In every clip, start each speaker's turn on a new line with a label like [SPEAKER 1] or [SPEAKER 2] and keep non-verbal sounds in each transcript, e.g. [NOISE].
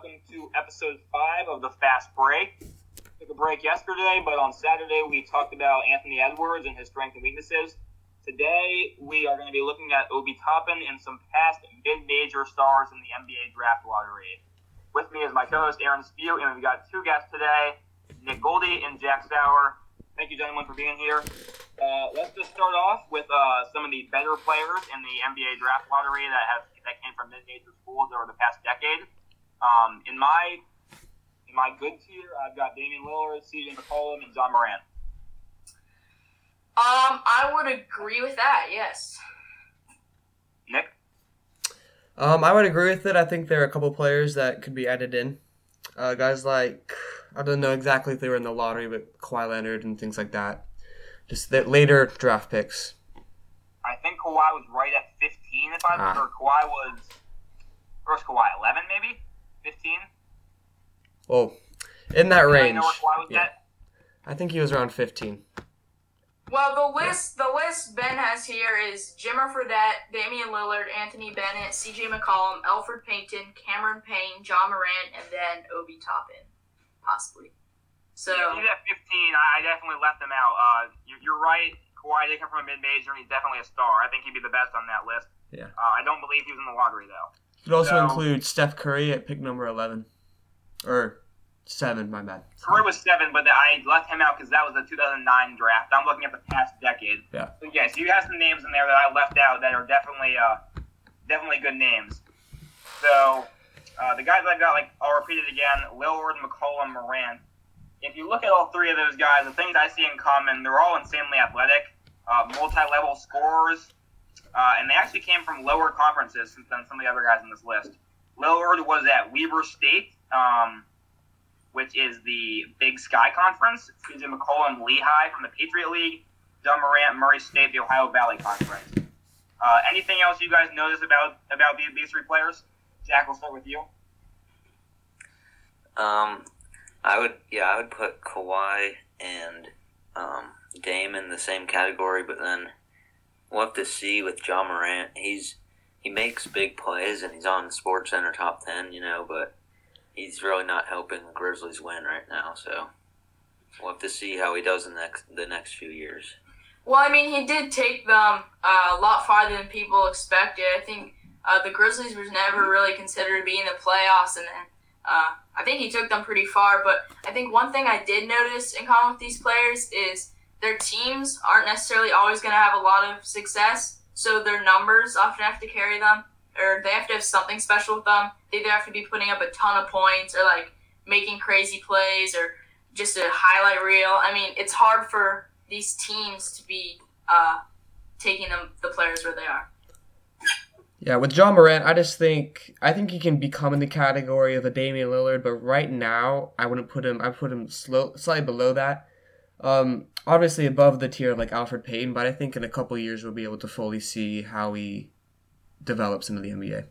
[SPEAKER 1] welcome to episode five of the Fast Break. Took a break yesterday, but on Saturday we talked about Anthony Edwards and his strengths and weaknesses. Today we are going to be looking at Obi Toppin and some past mid-major stars in the NBA draft lottery. With me is my co-host Aaron Spew, and we've got two guests today, Nick Goldie and Jack Sauer. Thank you, gentlemen, for being here. Uh, let's just start off with uh, some of the better players in the NBA draft lottery that have that came from mid-major schools over the past decade. Um, in my in my good tier, I've got Damian Lillard, CJ McCollum, and Ja Morant.
[SPEAKER 2] Um, I would agree with that. Yes.
[SPEAKER 1] Nick.
[SPEAKER 3] Um, I would agree with it. I think there are a couple players that could be added in. Uh, guys like I don't know exactly if they were in the lottery, but Kawhi Leonard and things like that. Just the later draft picks.
[SPEAKER 1] I think Kawhi was right at 15, if I remember.
[SPEAKER 3] Ah.
[SPEAKER 1] Kawhi was first Kawhi 11, maybe 15.
[SPEAKER 3] Well, in that
[SPEAKER 1] Do you
[SPEAKER 3] range.
[SPEAKER 1] know where Kawhi was
[SPEAKER 3] Yeah.
[SPEAKER 1] at?
[SPEAKER 3] I think he was around 15.
[SPEAKER 2] Well, the list the list Ben has here is Jimmer Fredette, Damian Lillard, Anthony Bennett, C.J. McCollum, Elfrid Payton, Cameron Payne, Ja Morant, and then Obi Toppin, possibly. So
[SPEAKER 1] Yeah, he's at 15. I, I definitely left him out. Uh, you're, you're right. Kawhi did come from a mid-major, and he's definitely a star. I think he'd be the best on that list.
[SPEAKER 3] Yeah.
[SPEAKER 1] Uh, I don't believe he was in the lottery though.
[SPEAKER 3] Could also
[SPEAKER 1] So-
[SPEAKER 3] include Steph Curry at pick number 11. Or 7, my bad.
[SPEAKER 1] Curry was seven, but I left him out because that was the 2009 draft. I'm looking at the past decade.
[SPEAKER 3] Yeah.
[SPEAKER 1] So yes, you have some names in there that I left out that are definitely, uh, definitely good names. So uh, the guys I've got, like I'll repeat it again: Lillard, McCollum, Morant. If you look at all three of those guys, the things I see in common, they're all insanely athletic, uh, multi-level scorers, uh, and they actually came from lower conferences than some of the other guys on this list. Lillard was at Weber State. Um, which is the Big Sky Conference. CJ McCollum, Lehigh from the Patriot League. Ja Morant, Murray State, the Ohio Valley Conference. Uh, anything else you guys notice about about these, three players? Jack, we'll start with you.
[SPEAKER 4] Um, I would, yeah, I would put Kawhi and um, Dame in the same category, but then we'll have to see with Ja Morant. He's he makes big plays and he's on Sports Center top ten, you know, but he's really not helping the Grizzlies win right now. So we'll have to see how he does in the next the next few years.
[SPEAKER 2] Well, I mean, he did take them uh, a lot farther than people expected. I think uh, the Grizzlies was never really considered to be in the playoffs, and then uh, I think he took them pretty far. But I think one thing I did notice in common with these players is their teams aren't necessarily always going to have a lot of success, so their numbers often have to carry them, or they have to have something special with them. They either have to be putting up a ton of points, or like making crazy plays, or just a highlight reel. I mean, it's hard for these teams to be uh, taking them the players where they are.
[SPEAKER 3] Yeah, with Ja Morant, I just think I think he can become in the category of a Damian Lillard, but right now I wouldn't put him. I put him slow, slightly below that. Um, obviously above the tier of like Elfrid Payton, but I think in a couple years we'll be able to fully see how he develops into the NBA.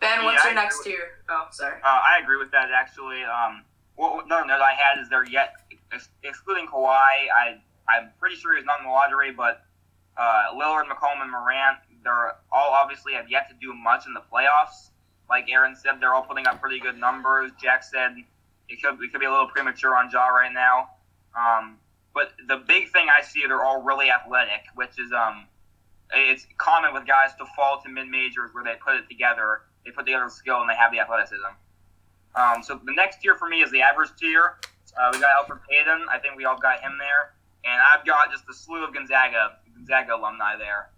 [SPEAKER 2] Ben, what's
[SPEAKER 1] Yeah,
[SPEAKER 2] your
[SPEAKER 1] I
[SPEAKER 2] next
[SPEAKER 1] agree
[SPEAKER 2] tier? Oh, sorry.
[SPEAKER 1] Uh, I agree with that actually. Um, well, another note I had is there yet, ex- excluding Kawhi, I I'm pretty sure he's not in the lottery, but uh, Lillard, McCollum, and Morant, they're all obviously have yet to do much in the playoffs. Like Aaron said, they're all putting up pretty good numbers. Jack said it could it could be a little premature on Ja right now. Um, but the big thing I see, they're all really athletic, which is um, it's common with guys to fall to mid majors where they put it together. They put together the skill and they have the athleticism. Um, so the next tier for me is the average tier. Uh, we got Elfrid Payton. I think we all got him there. And I've got just a slew of Gonzaga Gonzaga alumni there.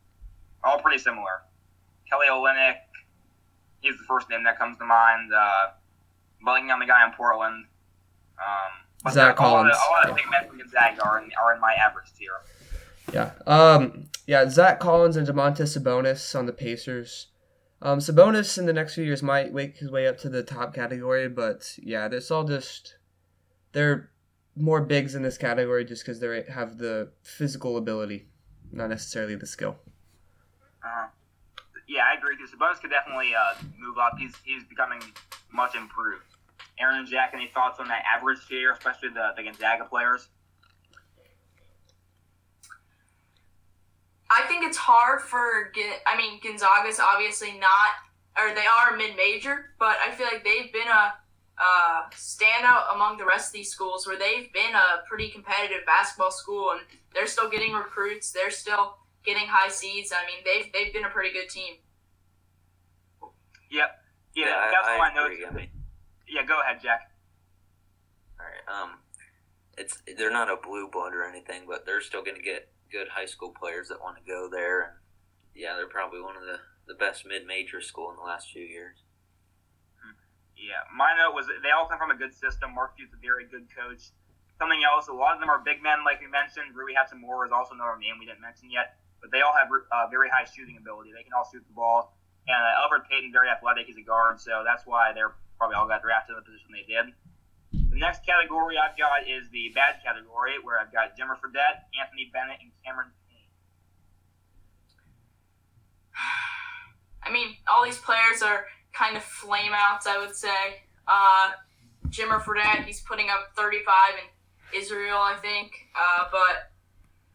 [SPEAKER 1] All pretty similar. Kelly Olynyk, he's the first name that comes to mind. Uh, Bellingham, the guy in Portland. Um,
[SPEAKER 3] Zach
[SPEAKER 1] there- a lot of-
[SPEAKER 3] Collins.
[SPEAKER 1] A lot of big men from Gonzaga are in, are in my average tier.
[SPEAKER 3] Yeah. Um. Yeah. Zach Collins and Domantas Sabonis on the Pacers. Um, Sabonis in the next few years might wake his way up to the top category, but yeah, it's all just they're more bigs in this category just because they have the physical ability, not necessarily the skill.
[SPEAKER 1] Uh, yeah, I agree. Sabonis could definitely uh, move up. He's he's becoming much improved. Aaron and Jack, any thoughts on that average tier, especially the, the Gonzaga players?
[SPEAKER 2] I think it's hard for. I mean, Gonzaga's obviously not or they are a mid-major, but I feel like they've been a uh, standout among the rest of these schools where they've been a pretty competitive basketball school and they're still getting recruits. They're still getting high seeds. I mean, they've they've been a pretty good team.
[SPEAKER 1] Yep. Yeah,
[SPEAKER 4] I-
[SPEAKER 1] that's
[SPEAKER 4] I
[SPEAKER 1] all I know.
[SPEAKER 4] agree. I mean,
[SPEAKER 1] Yeah, go ahead, Jack.
[SPEAKER 4] all right. Um, it's they're not a blue blood or anything, but they're still going to get good high school players that want to go there. And yeah, they're probably one of the the best mid major school in the last few years.
[SPEAKER 1] Yeah, my note was they all come from a good system. Mark Few's a very good coach. Something else, a lot of them are big men, like we mentioned. Rui Hachimura is also another name we didn't mention yet, but they all have uh, very high shooting ability. They can all shoot the ball. And uh, Elfrid Payton, very athletic, he's a guard, so that's why they're probably all got drafted in the position they did. The next category I've got is the bad category, where I've got Jimmer Fredette, Anthony Bennett, and Cameron Payne. [SIGHS]
[SPEAKER 2] I mean, all these players are kind of flameouts, I would say. Uh, Jimmer Fredette, he's putting up 35 in Israel, I think. Uh, but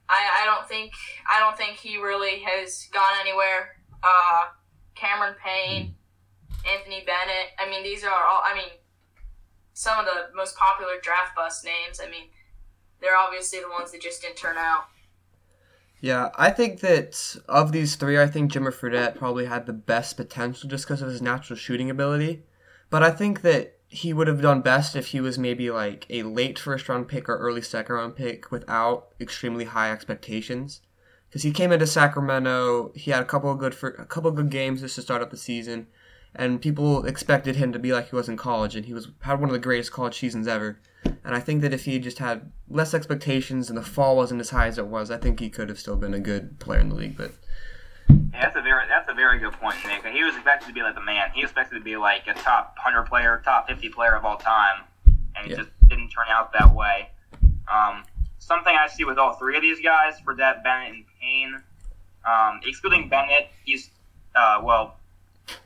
[SPEAKER 2] I, I don't think I don't think he really has gone anywhere. Uh, Cameron Payne, Anthony Bennett. I mean, these are all. I mean, some of the most popular draft bust names. I mean, they're obviously the ones that just didn't turn out.
[SPEAKER 3] Yeah, I think that of these three, I think Jimmer Fredette probably had the best potential just because of his natural shooting ability. But I think that he would have done best if he was maybe like a late first round pick or early second round pick without extremely high expectations. Because he came into Sacramento, he had a couple of good for a couple of good games just to start up the season, and people expected him to be like he was in college, and he was had one of the greatest college seasons ever. And I think that if he just had less expectations and the fall wasn't as high as it was, I think he could have still been a good player in the league. But
[SPEAKER 1] Yeah, that's a very that's a very good point, Nick. He was expected to be like the man. He was expected to be like a top hundred player, top fifty player of all time, and it
[SPEAKER 3] Yeah.
[SPEAKER 1] just didn't turn out that way. Um, something I see with all three of these guys, Fredette, Bennett, and Payne, um, excluding Bennett, he's uh, well,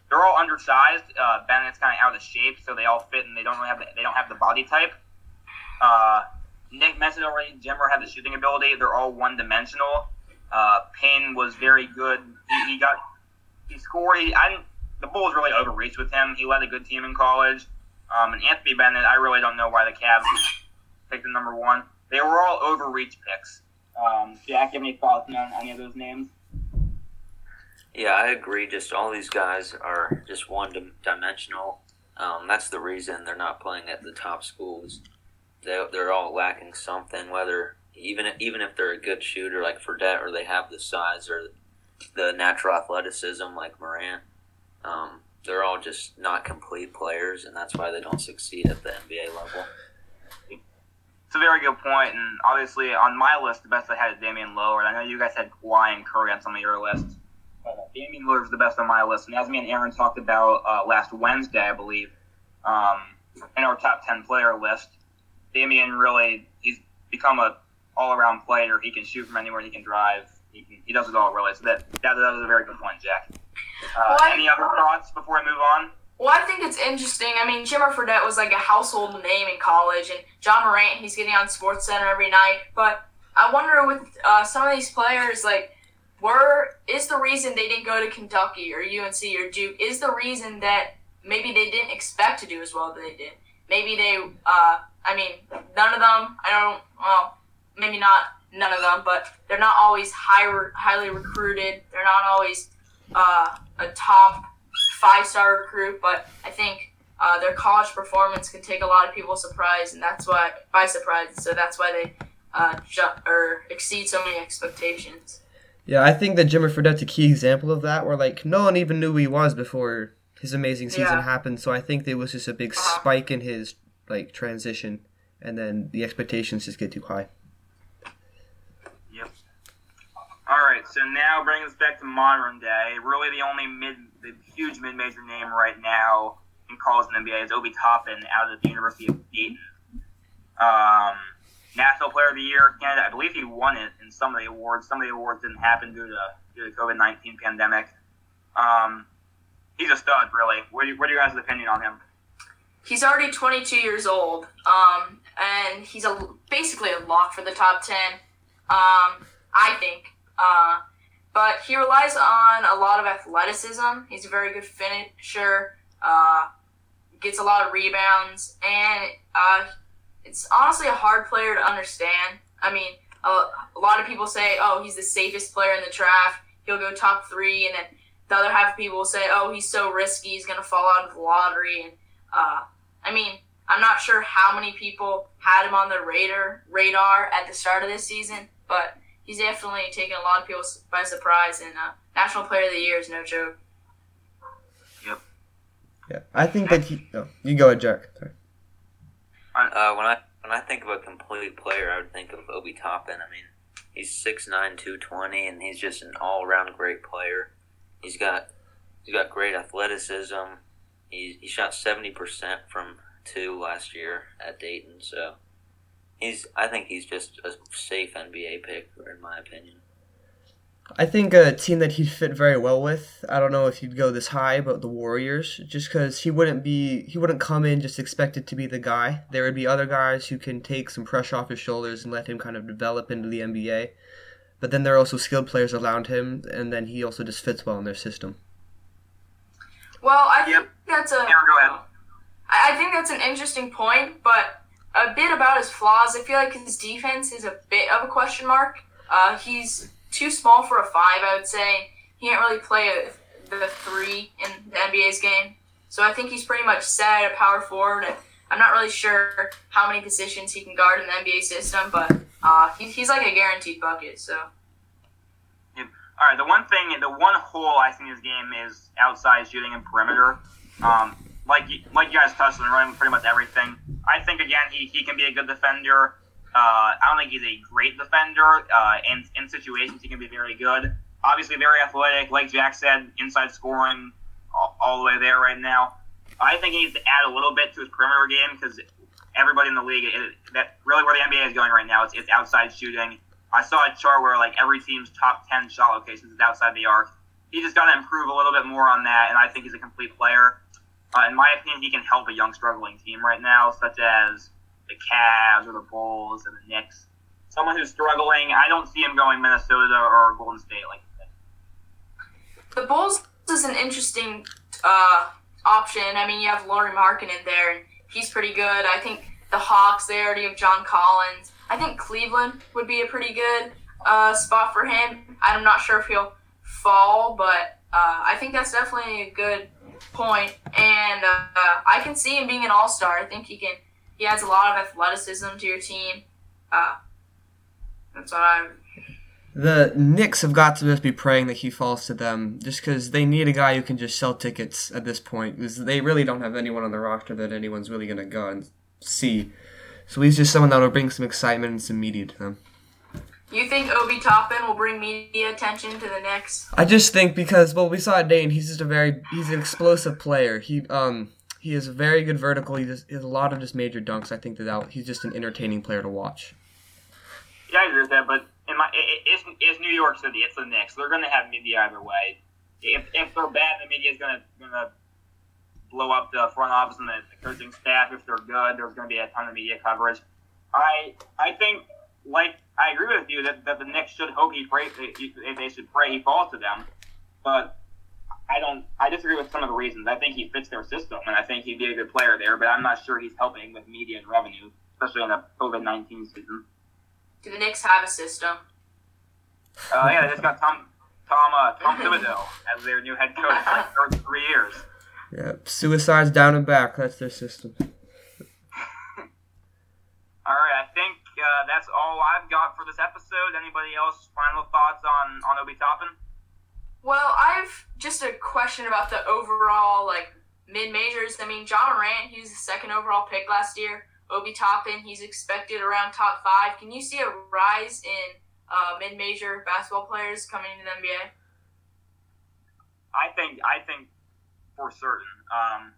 [SPEAKER 1] they're all undersized. Uh, Bennett's kind of out of shape, so they all fit, and they don't really have the, they don't have the body type. Uh, Nick mentioned already, Jimmer had the shooting ability. They're all one dimensional. Uh, Payne was very good. He, he got he scored. He, I didn't, the Bulls really overreached with him. He led a good team in college. Um, and Anthony Bennett, I really don't know why the Cavs picked him number one. They were all overreach picks. Um, Jack, have any thoughts on any of those names?
[SPEAKER 4] Yeah, I agree. Just all these guys are just one dim- dimensional. Um, that's the reason they're not playing at the top schools. They they're all lacking something. Whether even even if they're a good shooter like Fredette, or they have the size or the natural athleticism like Morant, um, they're all just not complete players, and that's why they don't succeed at the NBA level.
[SPEAKER 1] It's a very good point, and obviously on my list, the best I had is Damian Lillard. I know you guys had Kawhi and Curry on some of your lists. Uh, Damian Lillard is the best on my list, and as me and Aaron talked about uh, last Wednesday, I believe, um, in our top ten player list, Damian really he's become a all around player. He can shoot from anywhere. He can drive. He, can, he does it all really. So that that, that was a very good point, Jack. Uh,
[SPEAKER 2] Well,
[SPEAKER 1] any other thoughts before I move on?
[SPEAKER 2] Well, I think it's interesting. I mean, Jimmer Fredette was like a household name in college, and Ja Morant, he's getting on Sports Center every night. But I wonder with uh, some of these players, like, were is the reason they didn't go to Kentucky or UNC or Duke is the reason that maybe they didn't expect to do as well as they did. Maybe they, uh, I mean, none of them. I don't. Well, maybe not none of them, but they're not always high, highly recruited. They're not always uh, a top five star recruit, but I think uh, their college performance can take a lot of people surprise, and that's why by surprise. So that's why they uh, ju- or exceed so many expectations.
[SPEAKER 3] Yeah, I think that Jimmer Fredette's a key example of that, where like no one even knew who he was before his amazing season
[SPEAKER 2] Yeah.
[SPEAKER 3] happened. So I think there was just a big
[SPEAKER 2] Uh-huh.
[SPEAKER 3] spike in his like transition, and then the expectations just get too high.
[SPEAKER 1] Yep. All right, so now bringing us back to modern day, really the only mid, the huge mid-major name right now in college and NBA is Obi Toppin out of the University of Dayton. Um, National Player of the Year candidate. I believe he won it in some of the awards. Some of the awards didn't happen due to due to COVID nineteen pandemic. Um, he's a stud, really. What do you, what your guys' opinion on him?
[SPEAKER 2] He's already 22 years old, um, and he's a basically a lock for the top 10. Um, I think. Uh, but he relies on a lot of athleticism. He's a very good finisher. Uh, gets a lot of rebounds, and uh, it's honestly a hard player to understand. I mean, a, a lot of people say, "Oh, he's the safest player in the draft. He'll go top three, and then the other half of people will say, "Oh, he's so risky. He's gonna fall out of the lottery." And uh, I mean, I'm not sure how many people had him on their radar radar at the start of this season, but he's definitely taken a lot of people by surprise. And uh, National Player of the Year is no joke. Yep.
[SPEAKER 3] Yeah, I think that he. Oh, you go ahead, Jack. Sorry.
[SPEAKER 4] Uh, when I when I think of a complete player, I would think of Obi Toppin. I mean, he's 6'9", 220, and he's just an all around great player. He's got he's got great athleticism. He he shot seventy percent from two last year at Dayton, so he's I think he's just a safe NBA pick in my opinion.
[SPEAKER 3] I think a team that he'd fit very well with. I don't know if he'd go this high, but the Warriors, just because he wouldn't be, he wouldn't come in just expected to be the guy. There would be other guys who can take some pressure off his shoulders and let him kind of develop into the NBA. But then there are also skilled players around him, and then he also just fits well in their system.
[SPEAKER 2] Well, I think that's a.
[SPEAKER 1] Aaron, go ahead.
[SPEAKER 2] I I think that's an interesting point, but a bit about his flaws. I feel like his defense is a bit of a question mark. Uh, he's too small for a five, I would say. He can't really play a, the three in the NBA's game. So I think he's pretty much set at power forward. I'm not really sure how many positions he can guard in the NBA system, but uh, he, he's like a guaranteed bucket. So
[SPEAKER 1] All right, the one thing, the one hole I see in his game is outside shooting and perimeter. Um, like you, like you guys touched on, running pretty much everything. I think again he, he can be a good defender. Uh, I don't think he's a great defender. Uh, in in situations he can be very good. Obviously very athletic, like Jack said, inside scoring all, all the way there right now. I think he needs to add a little bit to his perimeter game because everybody in the league, it, that really where the NBA is going right now, it's, outside shooting. I saw a chart where like every team's top ten shot locations is outside the arc. He just got to improve a little bit more on that, and I think he's a complete player. Uh, in my opinion, he can help a young struggling team right now, such as the Cavs or the Bulls or the Knicks. Someone who's struggling, I don't see him going Minnesota or Golden State like that.
[SPEAKER 2] the Bulls is an interesting uh, option. I mean, you have Lauri Markkanen in there, and he's pretty good. I think the Hawks, they already have John Collins. I think Cleveland would be a pretty good uh, spot for him. I'm not sure if he'll fall, but uh, I think that's definitely a good point. And uh, I can see him being an all star. I think he can. He adds a lot of athleticism to your team. Uh, that's what I.
[SPEAKER 3] The Knicks have got to just be praying that he falls to them, just because they need a guy who can just sell tickets at this point. Because they really don't have anyone on the roster that anyone's really gonna go and see. So he's just someone that will bring some excitement and some media to them.
[SPEAKER 2] You think Obi Toppin will bring media attention to the Knicks?
[SPEAKER 3] I just think because well we saw Dane, he's just a very he's an explosive player. He um he is very good vertical. He has a lot of just major dunks. I think that that he's just an entertaining player to watch.
[SPEAKER 1] Yeah, I agree with that, but in my, it, it's, it's New York City. It's the Knicks. They're going to have media either way. If, if they're bad, the media is going to blow up the front office and the, the coaching staff. If they're good, there's going to be a ton of media coverage. I I think, like, I agree with you that, that the Knicks should hope he pray, they, they should pray he falls to them. But I don't. I disagree with some of the reasons. I think he fits their system, and I think he'd be a good player there. But I'm not sure he's helping with media and revenue, especially in a COVID nineteen season.
[SPEAKER 2] Do the Knicks have a system?
[SPEAKER 1] Uh, yeah, they just got Tom Tom uh, Tom [LAUGHS] Thibodeau as their new head coach for like three years.
[SPEAKER 3] Yeah, suicides down and back. That's their system. [LAUGHS]
[SPEAKER 1] All right, I think uh, that's all I've got for this episode. Anybody else final thoughts on on Obi Toppin?
[SPEAKER 2] Well, I've just a question about the overall like mid majors. I mean, Ja Morant, he was the second overall pick last year. Obi Toppin, he's expected around top five. Can you see a rise in uh, mid major basketball players coming into the NBA?
[SPEAKER 1] I think I think for certain. Um,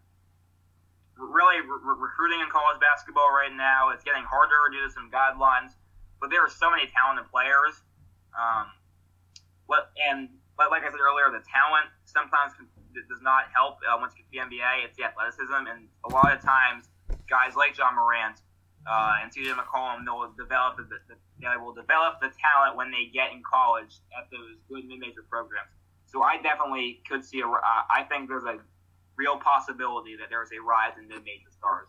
[SPEAKER 1] really, re- re- recruiting in college basketball right now it's getting harder due to some guidelines, but there are so many talented players. Um, what and but like I said earlier, the talent sometimes can, does not help uh, once you get to the NBA. It's the athleticism, and a lot of times, guys like Ja Morant uh, and CJ McCollum, they'll develop the, the, they will develop the talent when they get in college at those good mid-major programs. So I definitely could see a. Uh, I think there's a real possibility that there's a rise in mid-major stars.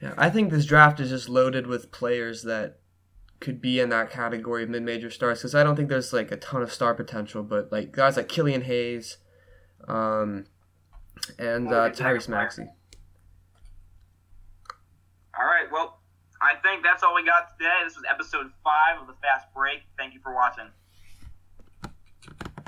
[SPEAKER 3] Yeah, I think this draft is just loaded with players that could be in that category of mid-major stars because I don't think there's like a ton of star potential, but like guys like Killian Hayes, um, and uh, Tyrese Maxey.
[SPEAKER 1] All right, well, I think that's all we got today. This was episode five of the Fast Break. Thank you for watching.